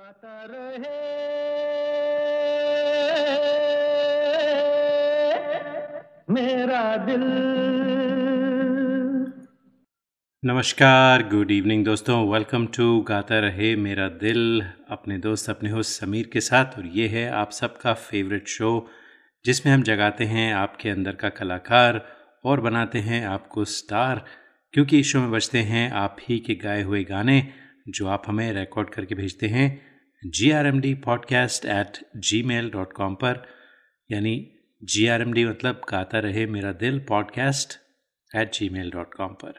गाता रहे। मेरा दिल। नमस्कार गुड इवनिंग दोस्तों। वेलकम टू गाता रहे मेरा दिल। अपने दोस्त, अपने होस्ट समीर के साथ। और ये है आप सबका फेवरेट शो जिसमें हम जगाते हैं आपके अंदर का कलाकार और बनाते हैं आपको स्टार क्योंकि इस शो में बजते हैं आप ही के गाए हुए गाने, जो आप हमें रिकॉर्ड करके भेजते हैं। G R M D podcast at G mail dot com पर, यानी जी आर एम डी मतलब Gaata Rahe Mera Dil podcast at G mail dot com पर।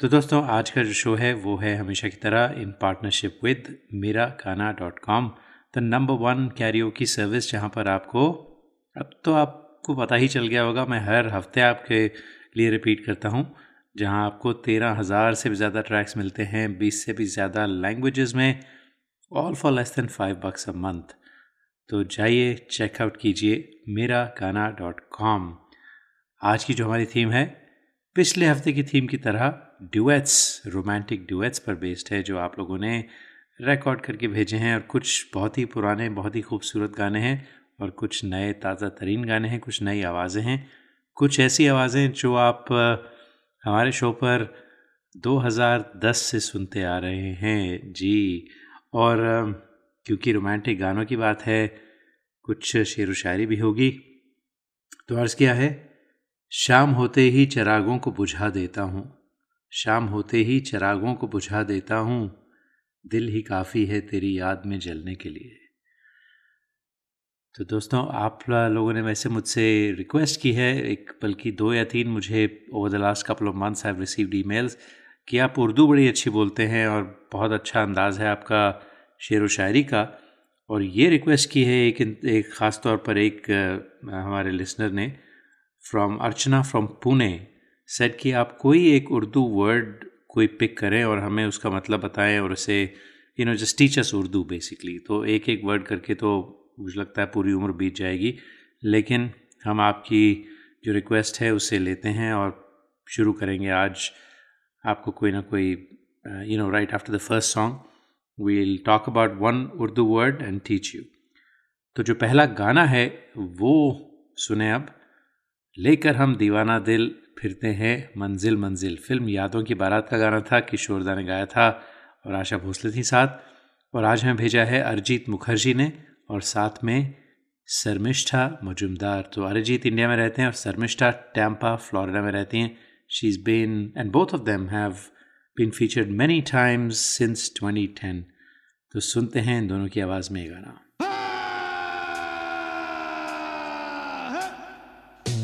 तो दोस्तों, आज का जो शो है, वो है हमेशा की तरह इन partnership with Mera Gaana dot com the number one karaoke की सर्विस जहाँ पर आपको, अब तो आपको पता ही चल गया होगा, मैं हर हफ़्ते आपके लिए रिपीट करता हूँ, जहाँ आपको तेरह हज़ार से भी ज़्यादा ट्रैक्स मिलते हैं, बीस से भी ज़्यादा लैंग्वेजेस में all for less than five bucks a month तो जाइए चेकआउट कीजिए मेरा गाना डॉट कॉम आज की जो हमारी थीम है, पिछले हफ़्ते की थीम की तरह ड्यूएट्स रोमांटिक ड्यूएट्स पर बेस्ड है, जो आप लोगों ने रिकॉर्ड करके भेजे हैं और कुछ बहुत ही पुराने, बहुत ही खूबसूरत गाने हैं और कुछ नए, ताज़ा तरीन गाने हैं, कुछ नई आवाज़ें हैं। कुछ ऐसी आवाज़ें जो आप हमारे शो पर 2010 से सुनते आ रहे हैं। जी और क्योंकि रोमांटिक गानों की बात है, कुछ शेर व शायरी भी होगी। तो अर्ज़ किया है, शाम होते ही चरागों को बुझा देता हूँ। शाम होते ही चरागों को बुझा देता हूँ। दिल ही काफ़ी है तेरी याद में जलने के लिए। तो दोस्तों, आप लोगों ने वैसे मुझसे रिक्वेस्ट की है, एक, बल्कि दो या तीन मुझे over the last couple of months have received emails कि आप उर्दू बड़ी अच्छी बोलते हैं और बहुत अच्छा अंदाज़ है आपका शेर व शायरी का। और ये रिक्वेस्ट की है एक एक ख़ास तौर पर एक हमारे लिसनर ने from Archana from Pune said कि आप कोई एक उर्दू वर्ड कोई पिक करें और हमें उसका मतलब बताएँ और उसे you know just teachers Urdu basically तो एक एक वर्ड करके तो मुझे लगता है पूरी उम्र बीत जाएगी। लेकिन हम आपकी जो रिक्वेस्ट है उसे लेते हैं और शुरू करेंगे आज आपको कोई ना कोई you know right after the first song we'll talk about one Urdu word and teach you तो जो पहला गाना है, वो सुने अब। लेकर हम दीवाना दिल फिरते हैं, मंजिल मंजिल। फ़िल्म यादों की बारात का गाना था किशोरदा ने गाया था और आशा भोसले थी साथ। और आज हमें भेजा है अरिजीत मुखर्जी ने और साथ में शर्मिष्ठा मजुमदार। तो अरिजीत इंडिया में रहते हैं और शर्मिष्ठा टैम्पा, फ्लोरिडा में रहती हैं। she is been and both of them have been featured many times since 2010 तो सुनते हैं इन दोनों की आवाज़ में ये गाना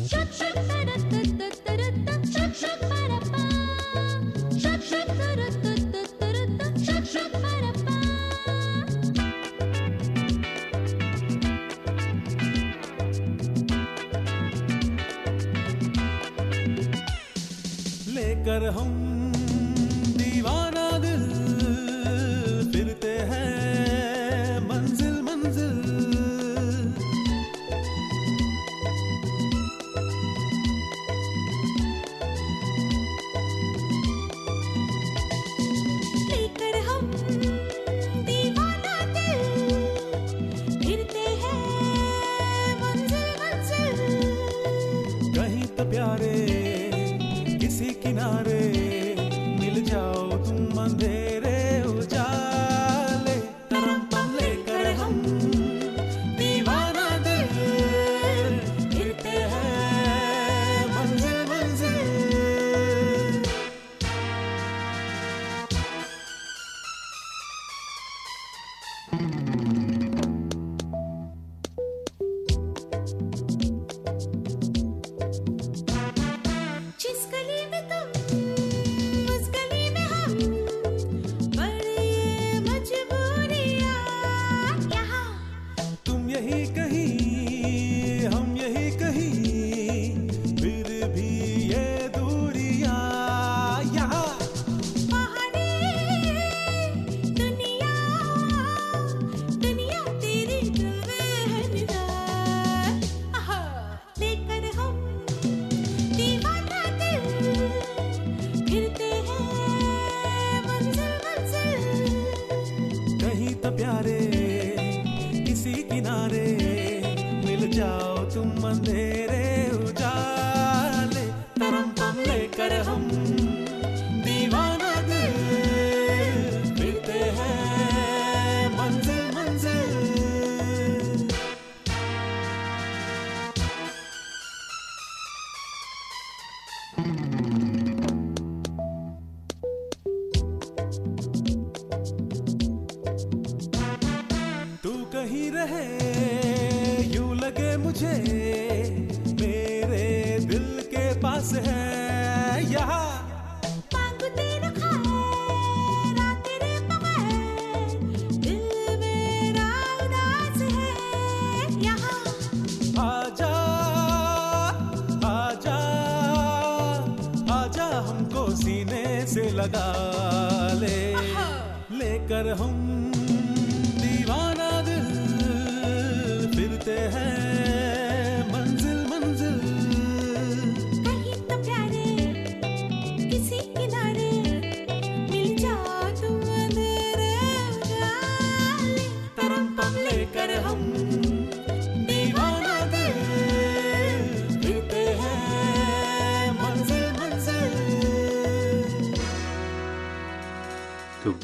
लेकर हम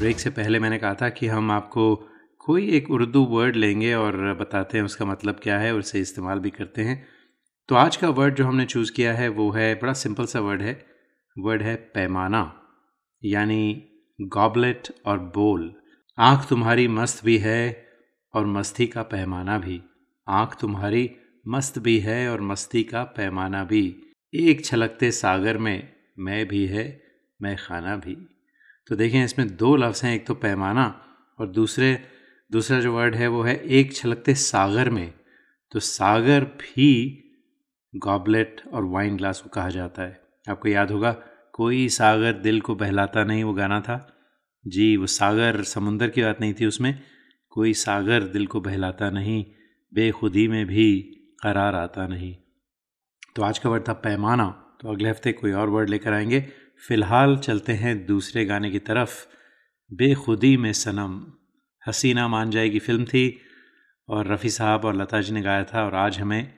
ब्रेक से पहले मैंने कहा था कि हम आपको कोई एक उर्दू वर्ड लेंगे और बताते हैं उसका मतलब क्या है और उसे इस्तेमाल भी करते हैं। तो आज का वर्ड जो हमने चूज़ किया है, वो है, बड़ा सिंपल सा वर्ड है वर्ड है पैमाना, यानी गॉबलेट और बोल। आँख तुम्हारी मस्त भी है और मस्ती का पैमाना भी। आँख तुम्हारी मस्त भी है और मस्ती का पैमाना भी। एक छलकते सागर में मैं भी है, मैं खाना भी। तो देखें, इसमें दो लफ्ज़ हैं, एक तो पैमाना और दूसरे, दूसरा जो वर्ड है वो है एक छलकते सागर में। तो सागर भी गॉबलेट और वाइन ग्लास को कहा जाता है। आपको याद होगा, कोई सागर दिल को बहलाता नहीं, वो गाना था। जी, वो सागर समुंदर की बात नहीं थी उसमें। कोई सागर दिल को बहलाता नहीं, बेखुदी में भी करार आता नहीं। तो आज का वर्ड था पैमाना। तो अगले हफ़्ते कोई और वर्ड लेकर आएँगे। फ़िलहाल चलते हैं दूसरे गाने की तरफ़। बेखुदी में सनम। हसीना मान जाएगी फ़िल्म थी और रफ़ी साहब और लता जी ने गाया था और आज हमें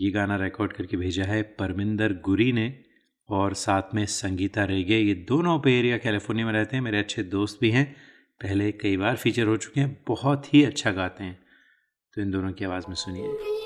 ये गाना रिकॉर्ड करके भेजा है परमिंदर गुरी ने और साथ में संगीता रेगे। ये दोनों पे एरिया कैलिफ़ोर्निया में रहते हैं। मेरे अच्छे दोस्त भी हैं। पहले कई बार फीचर हो चुके हैं। बहुत ही अच्छा गाते हैं। तो इन दोनों की आवाज़ में सुनिए।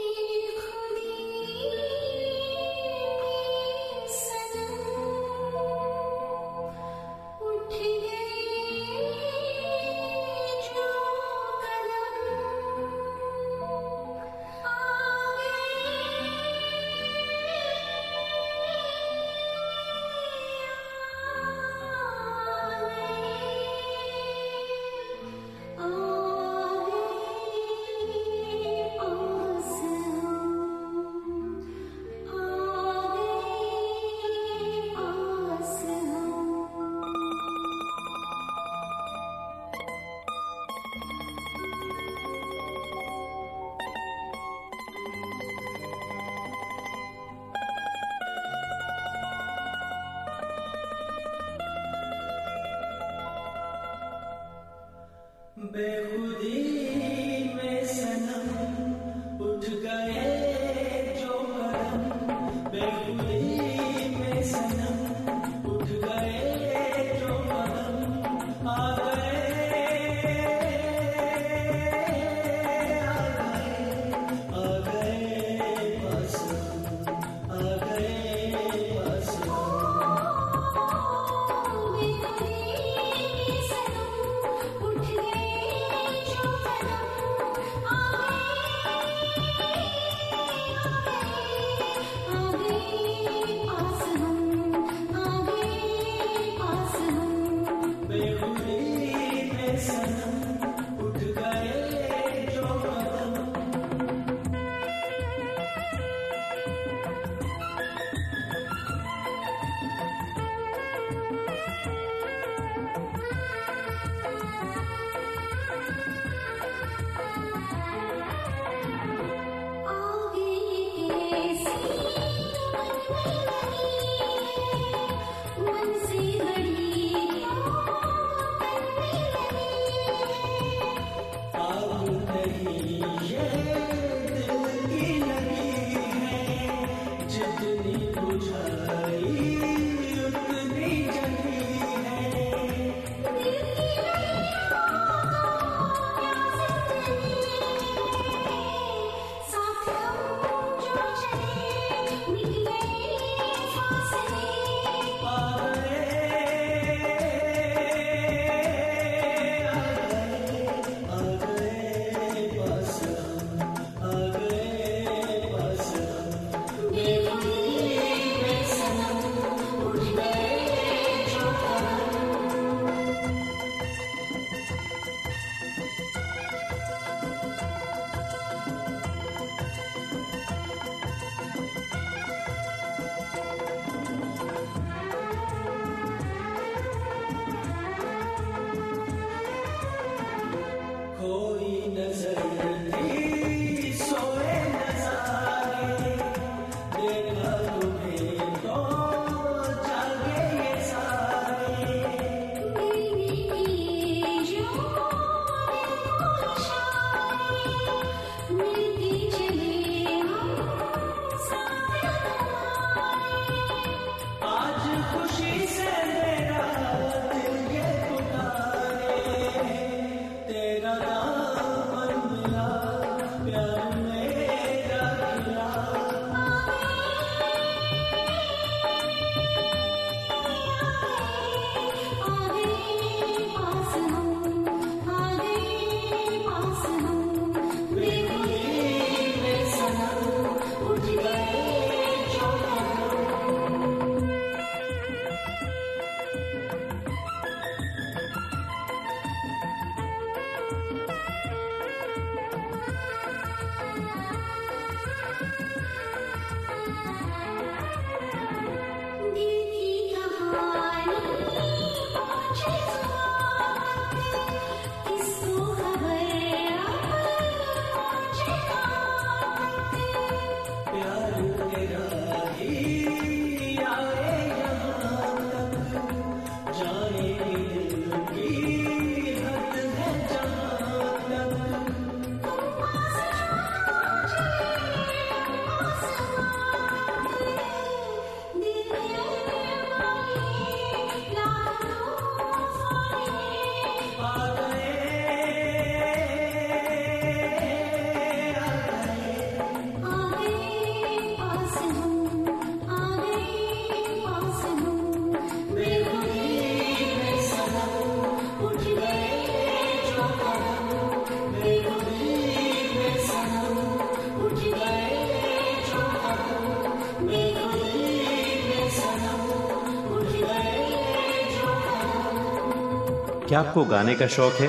क्या आपको गाने का शौक है?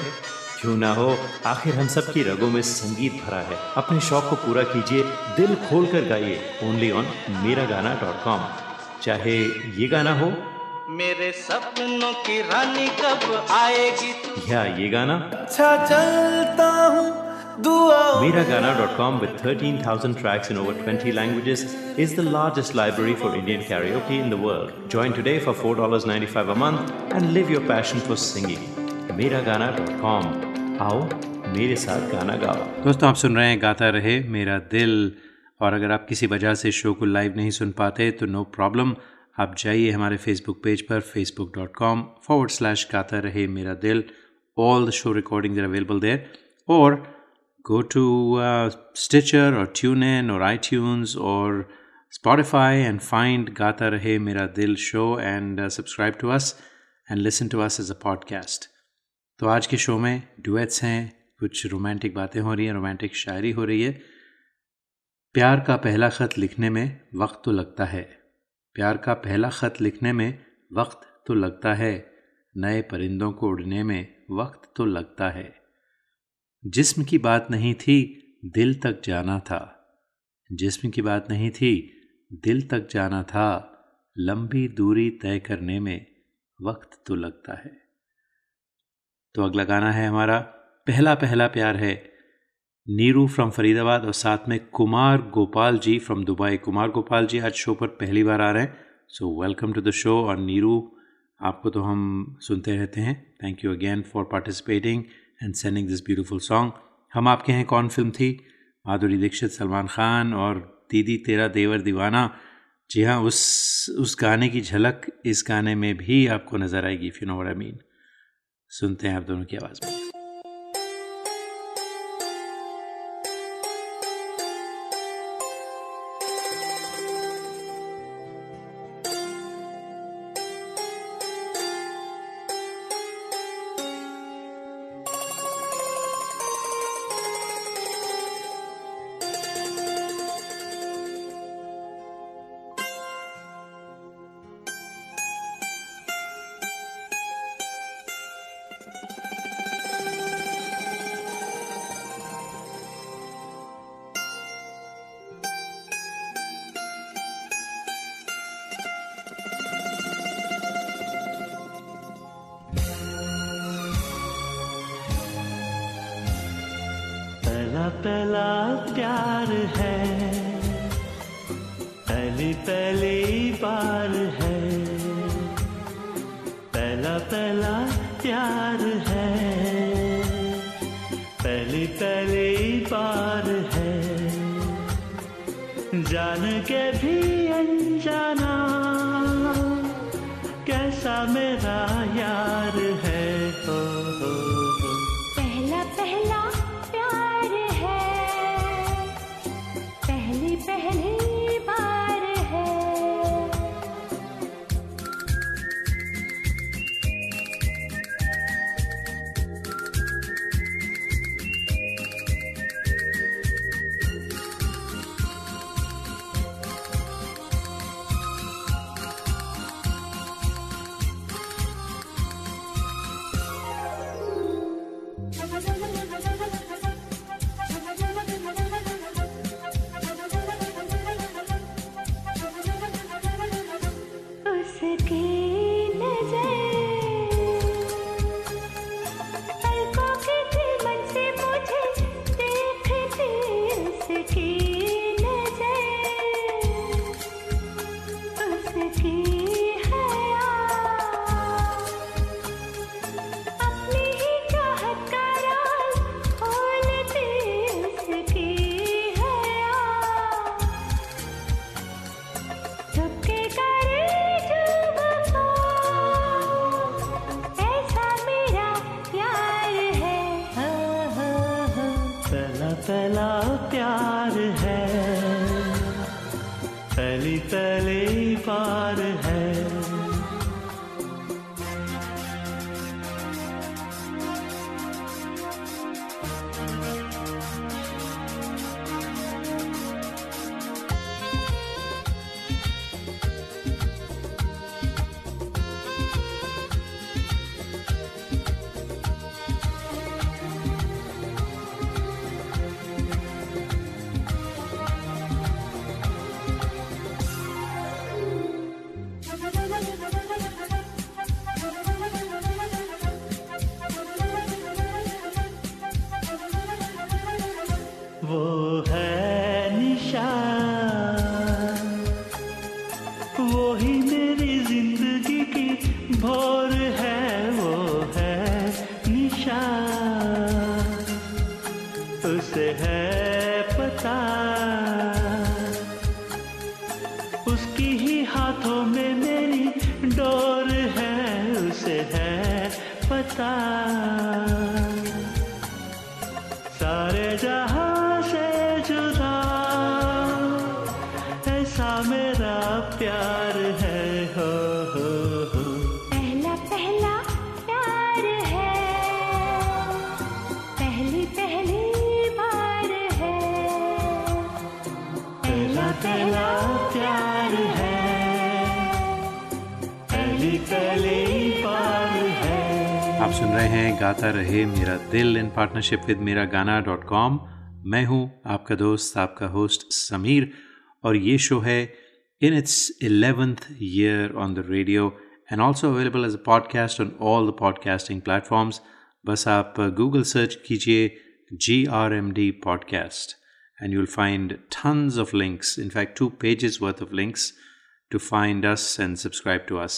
क्यों ना हो? आखिर हम सब की रगों में संगीत भरा है। अपने शौक को पूरा कीजिए दिल खोल कर गाइए। ओनली ऑन मेरा गाना डॉट कॉम। चाहे ये गाना हो। मेरे सपनों की रानी कब आएगी? या ये गाना। अच्छा चलता हूँ Mera Gaana dot com with 13,000 tracks in over 20 languages is the largest library for Indian karaoke in the world. Join today for $4.95 a month and live your passion for singing. Miragana.com आओ मेरे साथ गाना गाओ दोस्तों आप सुन रहे हैं गाता रहे मेरा दिल और अगर आप किसी वजह से शो को लाइव नहीं सुन पाते तो नो प्रॉब्लम आप जाइए हमारे फेसबुक पेज पर facebook.com dot com forward slash गाता रहे मेरा दिल all the show recordings are available there or go to uh, Stitcher or TuneIn or iTunes or Spotify and find Gata Rahe Mera Dil show and uh, subscribe to us and listen to us as a podcast. तो आज के show में duets हैं कुछ romantic बातें हो रही हैं रोमांटिक शायरी हो रही है। प्यार का पहला ख़त लिखने में वक्त तो लगता है। प्यार का पहला ख़त लिखने में वक्त तो लगता है। नए परिंदों को उड़ने में वक्त तो लगता है। जिस्म की बात नहीं थी दिल तक जाना था। जिस्म की बात नहीं थी दिल तक जाना था, लंबी दूरी तय करने में वक्त तो लगता है। तो अगला गाना है हमारा, पहला पहला प्यार है, नीरू फ्रॉम फरीदाबाद और साथ में कुमार गोपाल जी फ्रॉम दुबई। कुमार गोपाल जी आज शो पर पहली बार आ रहे हैं so welcome to the show और नीरू, आपको तो हम सुनते रहते हैं। Thank you again for participating and sending this beautiful song हम आपके हैं कौन फ़िल्म थी? माधुरी दीक्षित, सलमान खान और दीदी तेरा देवर दीवाना। जी हाँ उस उस गाने की झलक इस गाने में भी आपको नज़र आएगी if you know I mean सुनते हैं आप दोनों की आवाज़ में। है। रहे मेरा दिल इन पार्टनरशिप विद मेरा गाना डॉट कॉम मैं हूँ आपका दोस्त आपका होस्ट समीर और ये शो है in its eleventh year on the radio and also available as a podcast on all the podcasting platforms बस आप गूगल सर्च कीजिए G R M D podcast and you'll find tons of links, in fact, two pages worth of links to find us and subscribe to us.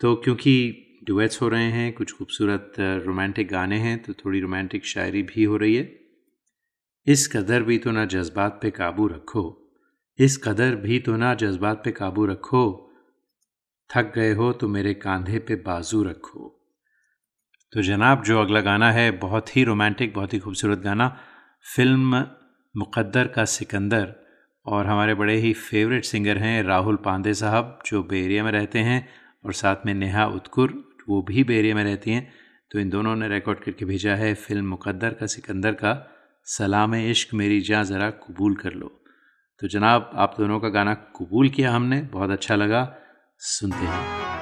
तो क्योंकि duets हो रहे हैं, कुछ खूबसूरत रोमांटिक गाने हैं तो थोड़ी रोमांटिक शायरी भी हो रही है। इस कदर भी तो ना जज्बात पे काबू रखो। इस कदर भी तो ना जज्बात पे काबू रखो। थक गए हो तो मेरे कांधे पे बाजू रखो। तो जनाब, जो अगला गाना है, बहुत ही रोमांटिक, बहुत ही खूबसूरत गाना, फ़िल्म मुक़द्दर का सिकंदर, और हमारे बड़े ही फेवरेट सिंगर हैं राहुल पांडे साहब, जो बेरिया में रहते हैं, और साथ में नेहा उत्कुर। वो भी बेरिया में रहती हैं। तो इन दोनों ने रिकॉर्ड करके भेजा है फ़िल्म मुक़द्दर का, सिकंदर का, सलाम इश्क मेरी जहाँ ज़रा कबूल कर लो। तो जनाब, आप दोनों का गाना कबूल किया हमने, बहुत अच्छा लगा। सुनते हैं।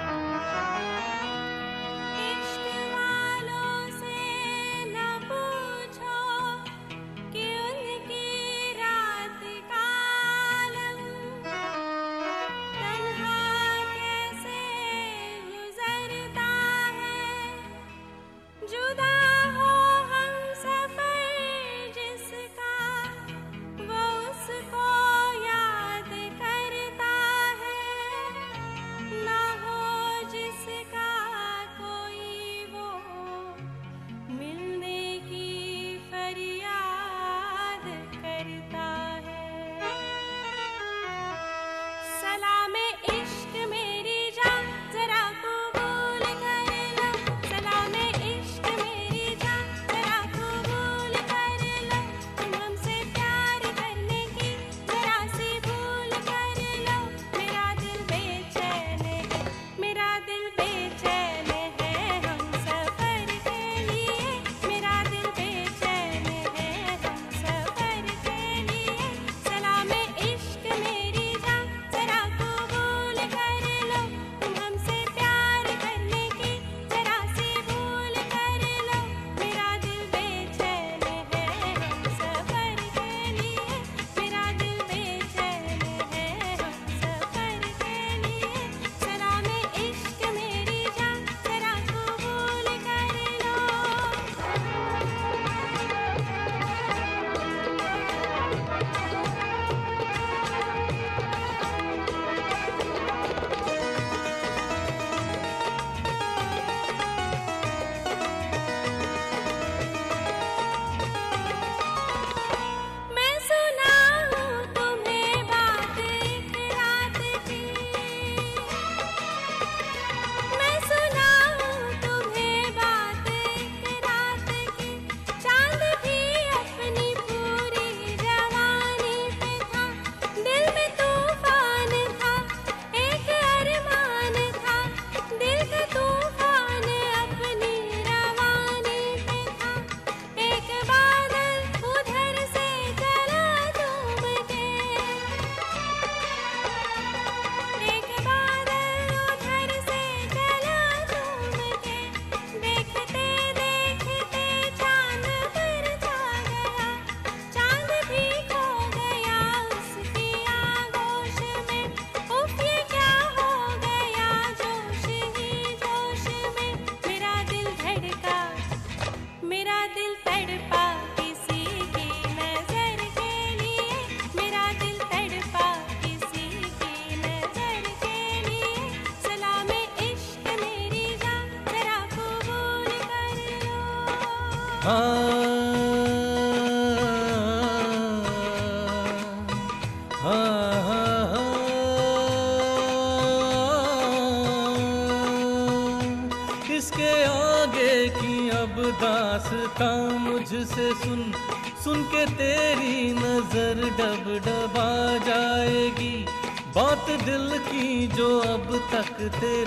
तक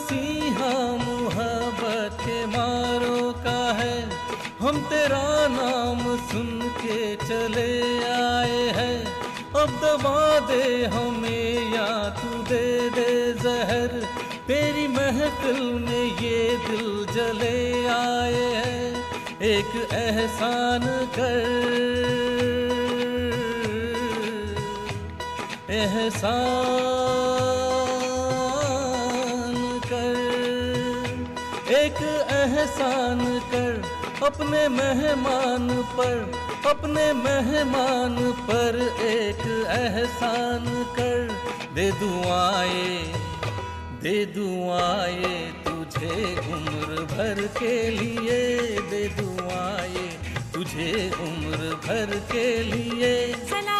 मसीहा मोहब्बत मारों का है। हम तेरा नाम सुन के चले आए हैं। अब दबा दे हमें या तू दे दे जहर। तेरी महफिल में ये दिल जले आए हैं। एक एहसान कर। एहसान। एहसान कर अपने मेहमान पर, अपने मेहमान पर एक एहसान कर। दे दुआएँ दे दुआएँ तुझे उम्र भर के लिए। दे दुआएँ तुझे उम्र भर के लिए। सलामे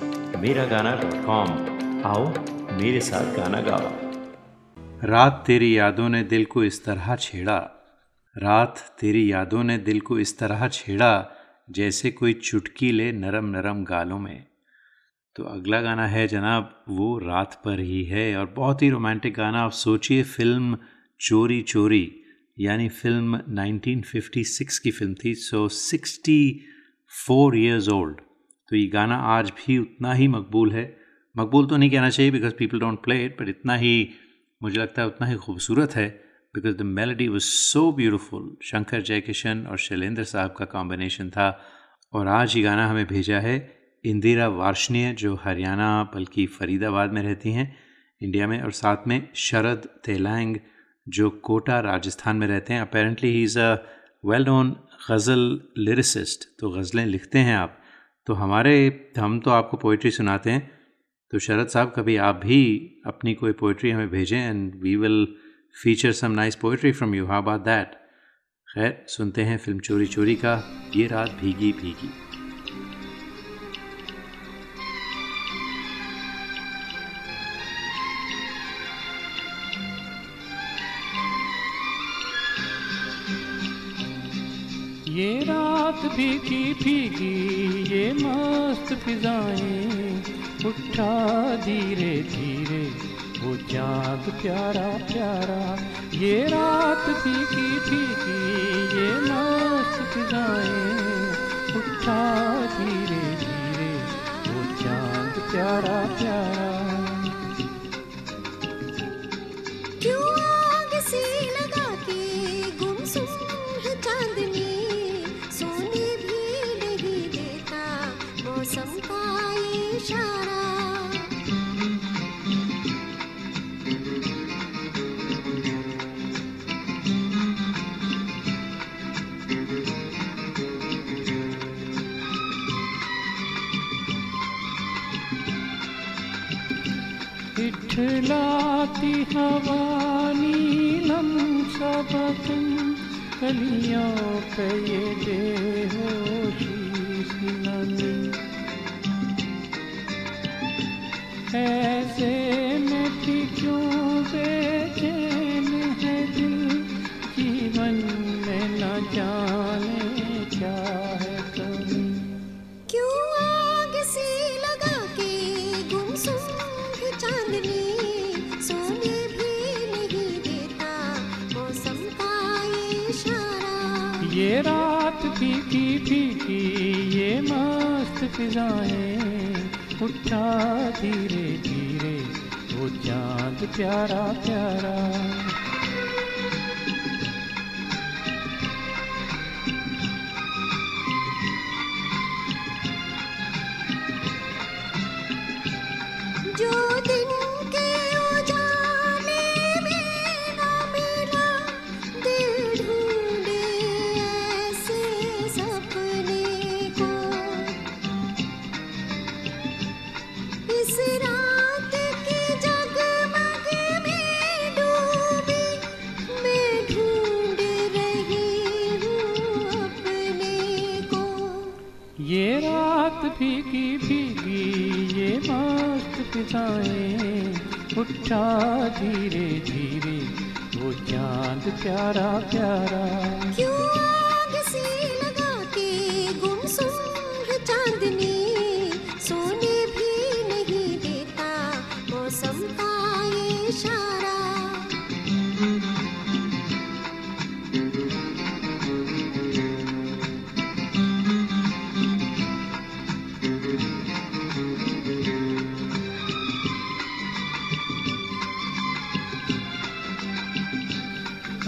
Miragana.com आओ मेरे साथ गाना गाओ। रात तेरी यादों ने दिल को इस तरह छेड़ा। रात तेरी यादों ने दिल को इस तरह छेड़ा, जैसे कोई चुटकी ले नरम नरम गालों में। तो अगला गाना है जनाब, वो रात पर ही है, और बहुत ही रोमांटिक गाना। आप सोचिए, फ़िल्म चोरी चोरी, यानी फ़िल्म 1956 की फ़िल्म थी सो 64 इयर्स ओल्ड तो ये गाना आज भी उतना ही मकबूल है। मकबूल तो नहीं कहना चाहिए because people don't play it but इतना ही मुझे लगता है उतना ही खूबसूरत है because the melody was so beautiful Shankar Jaikishan और शैलेंद्र साहब का कॉम्बिनेशन था और आज ये गाना हमें भेजा है इंदिरा वार्षणीय, जो हरियाणा बल्कि फरीदाबाद में रहती हैं, इंडिया में और साथ में शरद तेलांग, जो कोटा राजस्थान में रहते हैं। Apparently he is a well known ghazal lyricist तो गज़लें लिखते हैं आप। तो हमारे, हम तो आपको पोइट्री सुनाते हैं। तो शरद साहब, कभी आप भी अपनी कोई पोइट्री हमें भेजें and we will feature some nice poetry from you how about that खैर, सुनते हैं फ़िल्म चोरी चोरी का, ये रात भीगी भीगी। रात भीगी भीगी ये मस्त फिजाएँ उठा धीरे धीरे, वो चाँद प्यारा प्यारा, ये रात भीगी भीगी ये मस्त फिजाएँ उठा धीरे धीरे, वो चाँद प्यारा प्यारा। इखलाती हवा कलियोपये सबकन कलियों ये रात फीकी फीकी ये मस्त फिजाएँ उठा धीरे धीरे वो चाँद प्यारा प्यारा।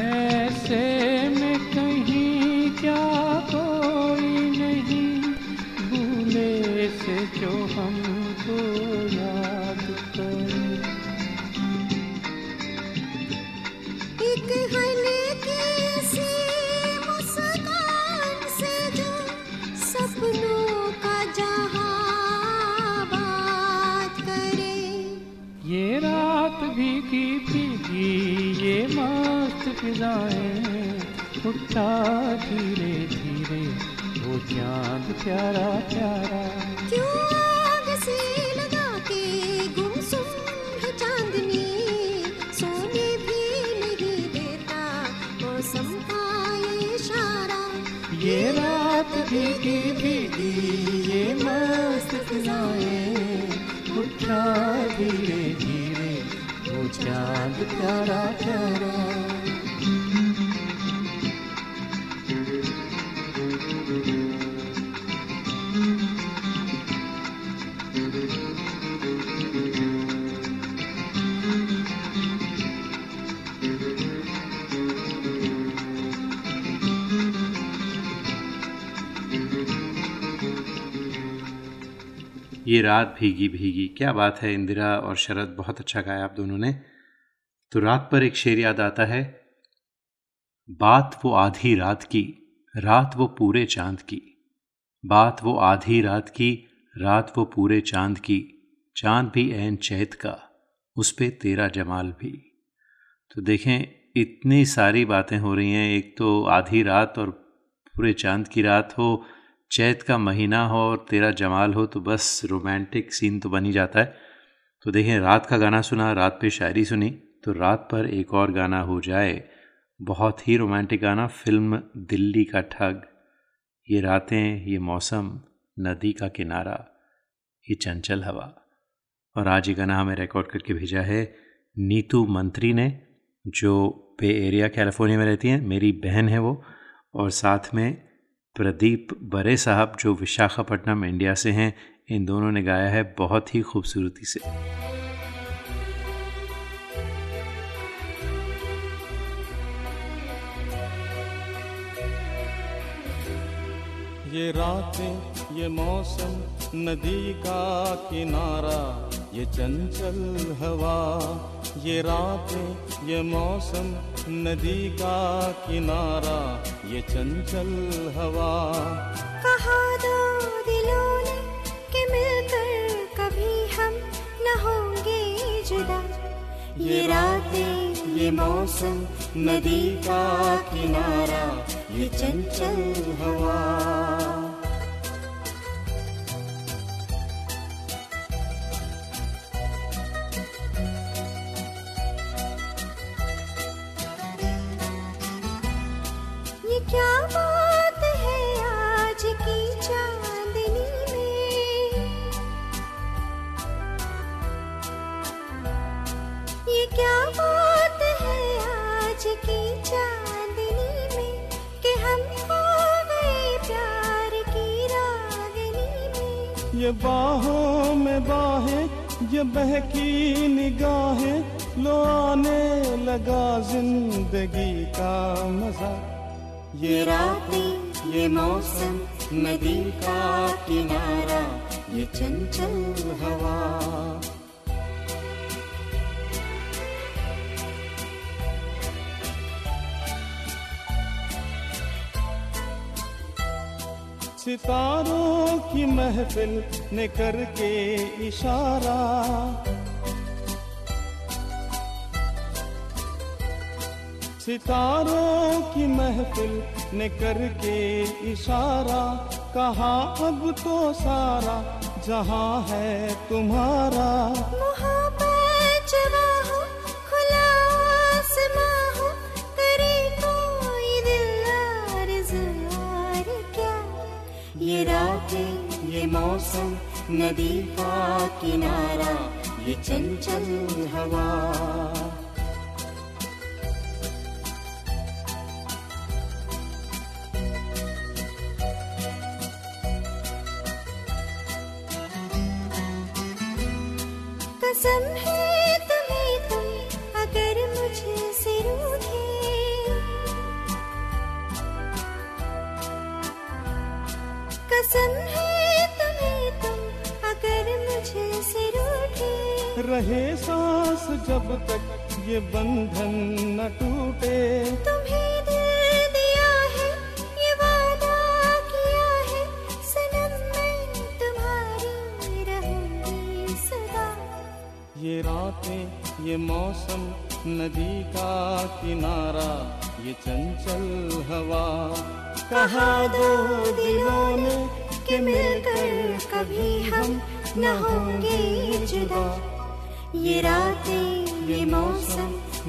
ऐसे में कहीं क्या कोई नहीं भूले से जो हमको फिजाएँ उठा धीरे धीरे वो चाँद प्यारा प्यारा। क्यों आग सी लगा के गुमसुम है चांदनी? सोने भी नहीं देता मौसम का ये इशारा। ये रात भीगी भीगी ये मस्त फिजाएँ उठा धीरे धीरे वो चाँद प्यारा प्यारा। ये रात भीगी भीगी। क्या बात है, इंदिरा और शरद, बहुत अच्छा गाया आप दोनों ने। तो रात पर एक शेर याद आता है, बात वो आधी रात की, रात वो पूरे चाँद की। बात वो आधी रात की, रात वो पूरे चाँद की, चाँद भी एन चैत का, उस पे तेरा जमाल भी। तो देखें, इतनी सारी बातें हो रही हैं, एक तो आधी रात और पूरे चाँद की रात हो चैत का महीना हो और तेरा जमाल हो तो बस रोमांटिक सीन तो बन ही जाता है। तो देखें, रात का गाना सुना, रात पे शायरी सुनी तो रात पर एक और गाना हो जाए। बहुत ही रोमांटिक गाना, फ़िल्म दिल्ली का ठग। ये रातें, ये मौसम, नदी का किनारा, ये चंचल हवा। और आज ये गाना हमें रिकॉर्ड करके भेजा है नीतू मंत्री ने, जो पे एरिया, कैलिफ़ोर्निया में रहती हैं। मेरी बहन है वो, और साथ में प्रदीप बरे साहब, जो विशाखापट्टनम, इंडिया से हैं, इन दोनों ने गाया है बहुत ही खूबसूरती से। ये रातें, ये मौसम, नदी का किनारा, ये चंचल हवा ये रातें, ये मौसम, नदी का किनारा, ये चंचल हवा। कहा दो दिलों ने कि मिलकर कभी हम न होंगे जुदा। ये रातें, ये मौसम, नदी का किनारा, ये चंचल हवा। बहकी निगाहें लो आने लगा ज़िंदगी का मज़ा। ये रातें ये मौसम नदी का किनारा ये चंचल हवा। सितारों की महफिल ने करके इशारा। सितारों की महफिल ने करके इशारा। कहा, अब तो सारा जहाँ है तुम्हारा। ये रातें ये मौसम नदी का किनारा ये चंचल हवा। ये बंधन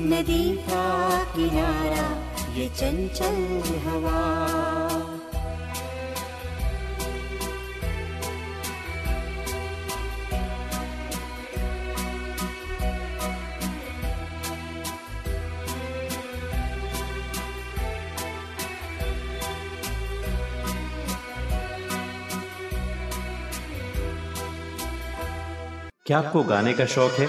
नदी का किनारा ये चंचल हवा। क्या आपको गाने का शौक है?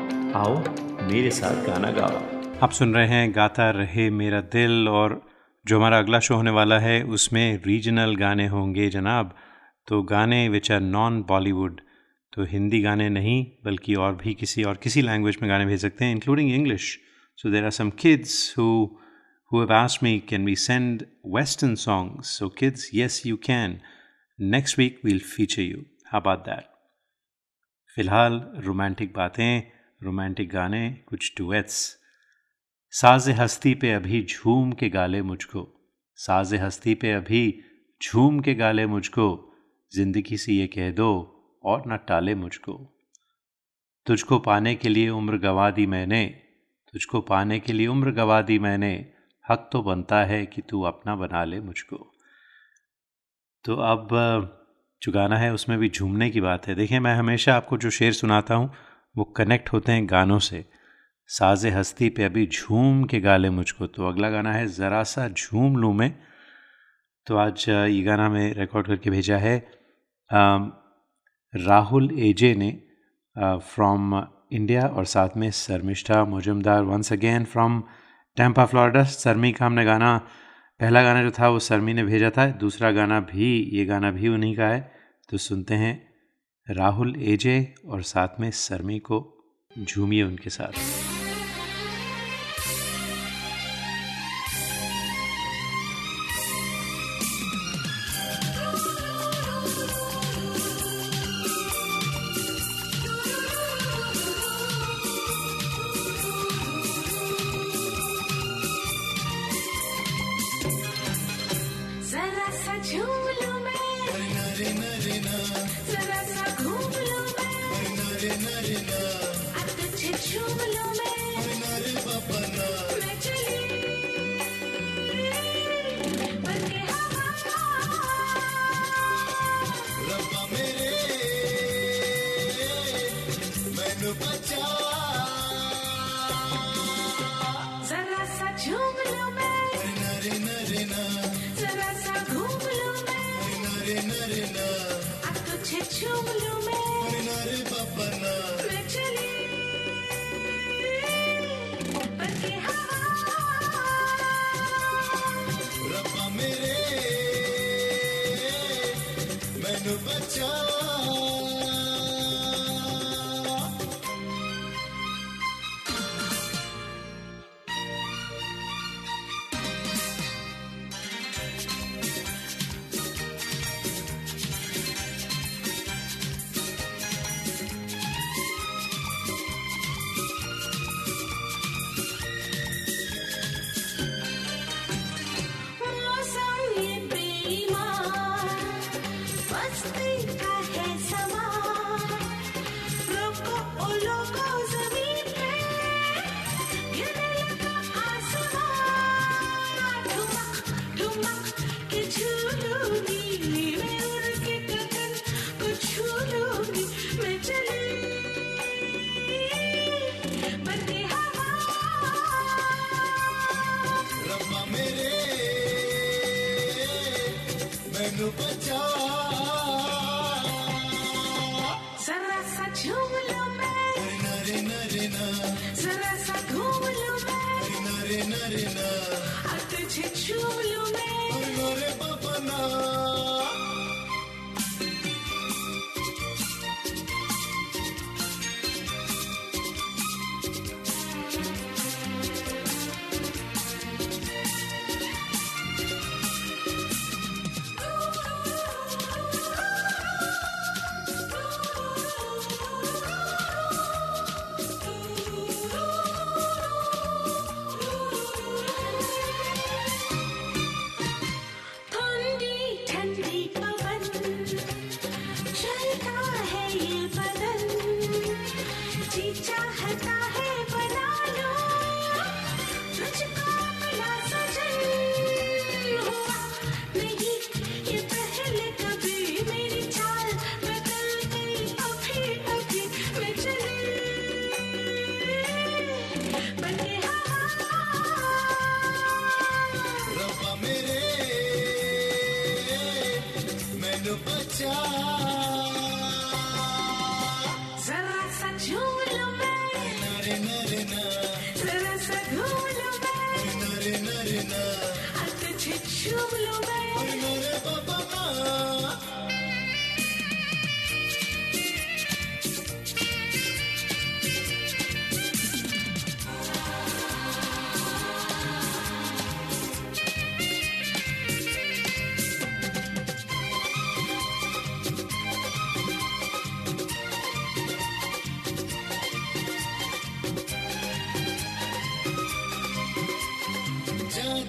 आओ मेरे साथ गाना गाओ आप सुन रहे हैं गाता रहे मेरा दिल और जो हमारा अगला शो होने वाला है उसमें रीजनल गाने होंगे जनाब तो गाने विच आर नॉन बॉलीवुड तो हिंदी गाने नहीं बल्कि और भी किसी और किसी लैंग्वेज में गाने भेज सकते हैं including English so there are some kids who have asked me, can we send Western songs? So, kids, yes, you can. Next week, we'll feature you. How about that? फ़िलहाल रोमांटिक बातें romantic गाने, कुछ duets साज हस्ती पे अभी झूम के गाले मुझको। साज हस्ती पे अभी झूम के गाले मुझको। ज़िंदगी से ये कह दो और न टाले मुझको। तुझको पाने के लिए उम्र गवा दी मैंने। तुझको पाने के लिए उम्र गवा दी मैंने। हक तो बनता है कि तू अपना बना ले मुझको। तो अब, जो गाना है उसमें भी झूमने की बात है। देखिए, मैं हमेशा आपको जो शेर सुनाता हूँ वो कनेक्ट होते हैं गानों से। साज हस्ती पे अभी झूम के गाले मुझको। तो अगला गाना है ज़रा सा झूम लूँ मैं। तो आज ये गाना मैं रिकॉर्ड करके भेजा है। राहुल एजे ने फ्रॉम इंडिया और साथ में Sharmishtha Majumdar once again from Tampa Florida Sharmi का हमने गाना, पहला गाना जो था वो सरमी ने भेजा था। दूसरा गाना भी, ये गाना भी उन्हीं का है। तो सुनते हैं। राहुल एजे और साथ में सरमी को झूमिए उनके साथ। the.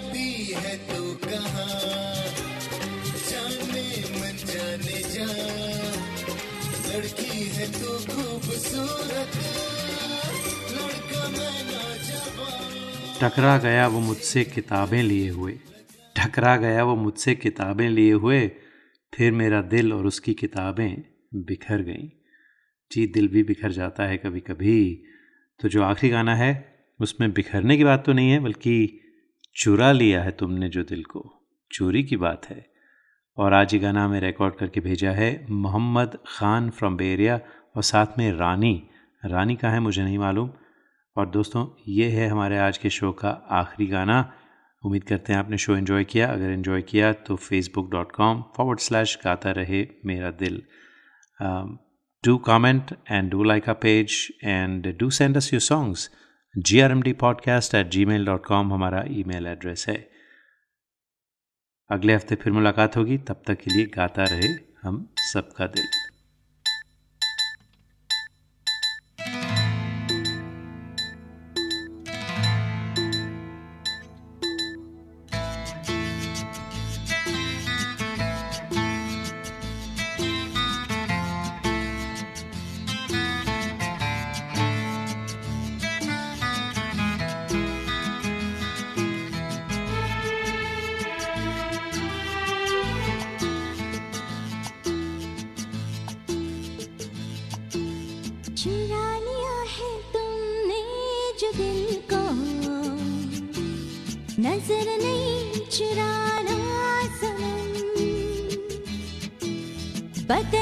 जाती है तो तू जाने मन जाने जा लड़की है तू खूबसूरत, लड़का मैं ना टकरा गया वो मुझसे किताबें लिए हुए। टकरा गया वो मुझसे किताबें लिए हुए। फिर मेरा दिल और उसकी किताबें बिखर गईं। जी, दिल भी बिखर जाता है कभी कभी तो जो आखिरी गाना है, उसमें बिखरने की बात तो नहीं है, बल्कि चुरा लिया है तुमने जो दिल को। चोरी की बात है। और आज ये गाना हमें रिकॉर्ड करके भेजा है मोहम्मद ख़ान फ्रॉम बेरिया और साथ में रानी। रानी का है मुझे नहीं मालूम। और दोस्तों, ये है हमारे आज के शो का आखिरी गाना। उम्मीद करते हैं आपने शो एंजॉय किया। अगर एंजॉय किया तो Facebook dot com forward slash Gaata Rahe Mera Dil. Do comment and do like a page and do send us your songs G R M D podcast at G mail dot com हमारा ई mail address है। अगले हफ़्ते फिर मुलाकात होगी। तब तक के लिए गाता रहे हम सबका दिल। नज़र नहीं चुराना सनम बदल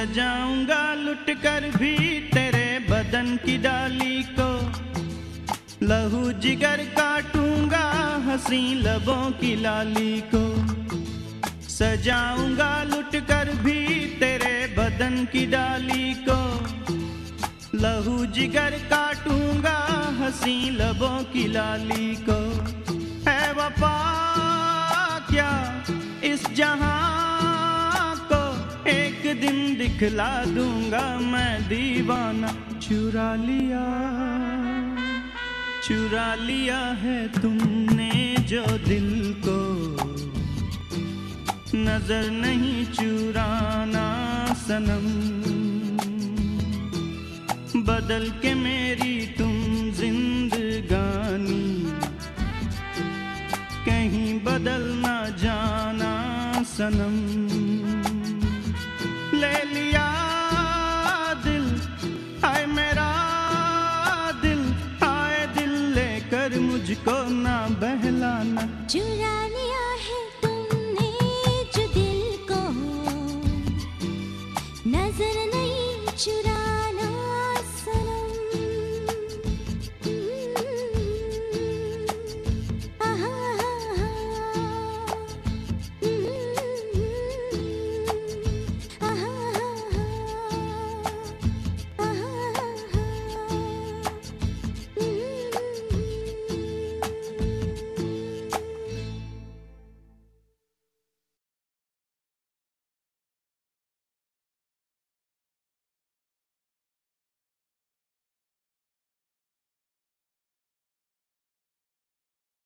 सजाऊँगा लुट कर भी तेरे बदन की डाली को। लहू जिगर काटूँगा हँसी लबों की लाली को। सजाऊँगा लुट कर भी तेरे बदन की डाली को। लहू जिगर काटूँगा हँसी लबों की लाली को। है वफा क्या इस जहाँ दिन दिखला दूँगा मैं दीवाना। चुरा लिया चुरा लिया है तुमने जो दिल को। नज़र नहीं चुराना सनम। बदल के मेरी तुम जिंदगानी। कहीं बदल ना जाना सनम। ले लिया दिल। आए मेरा दिल आए दिल लेकर मुझको ना बहलाना। चुरा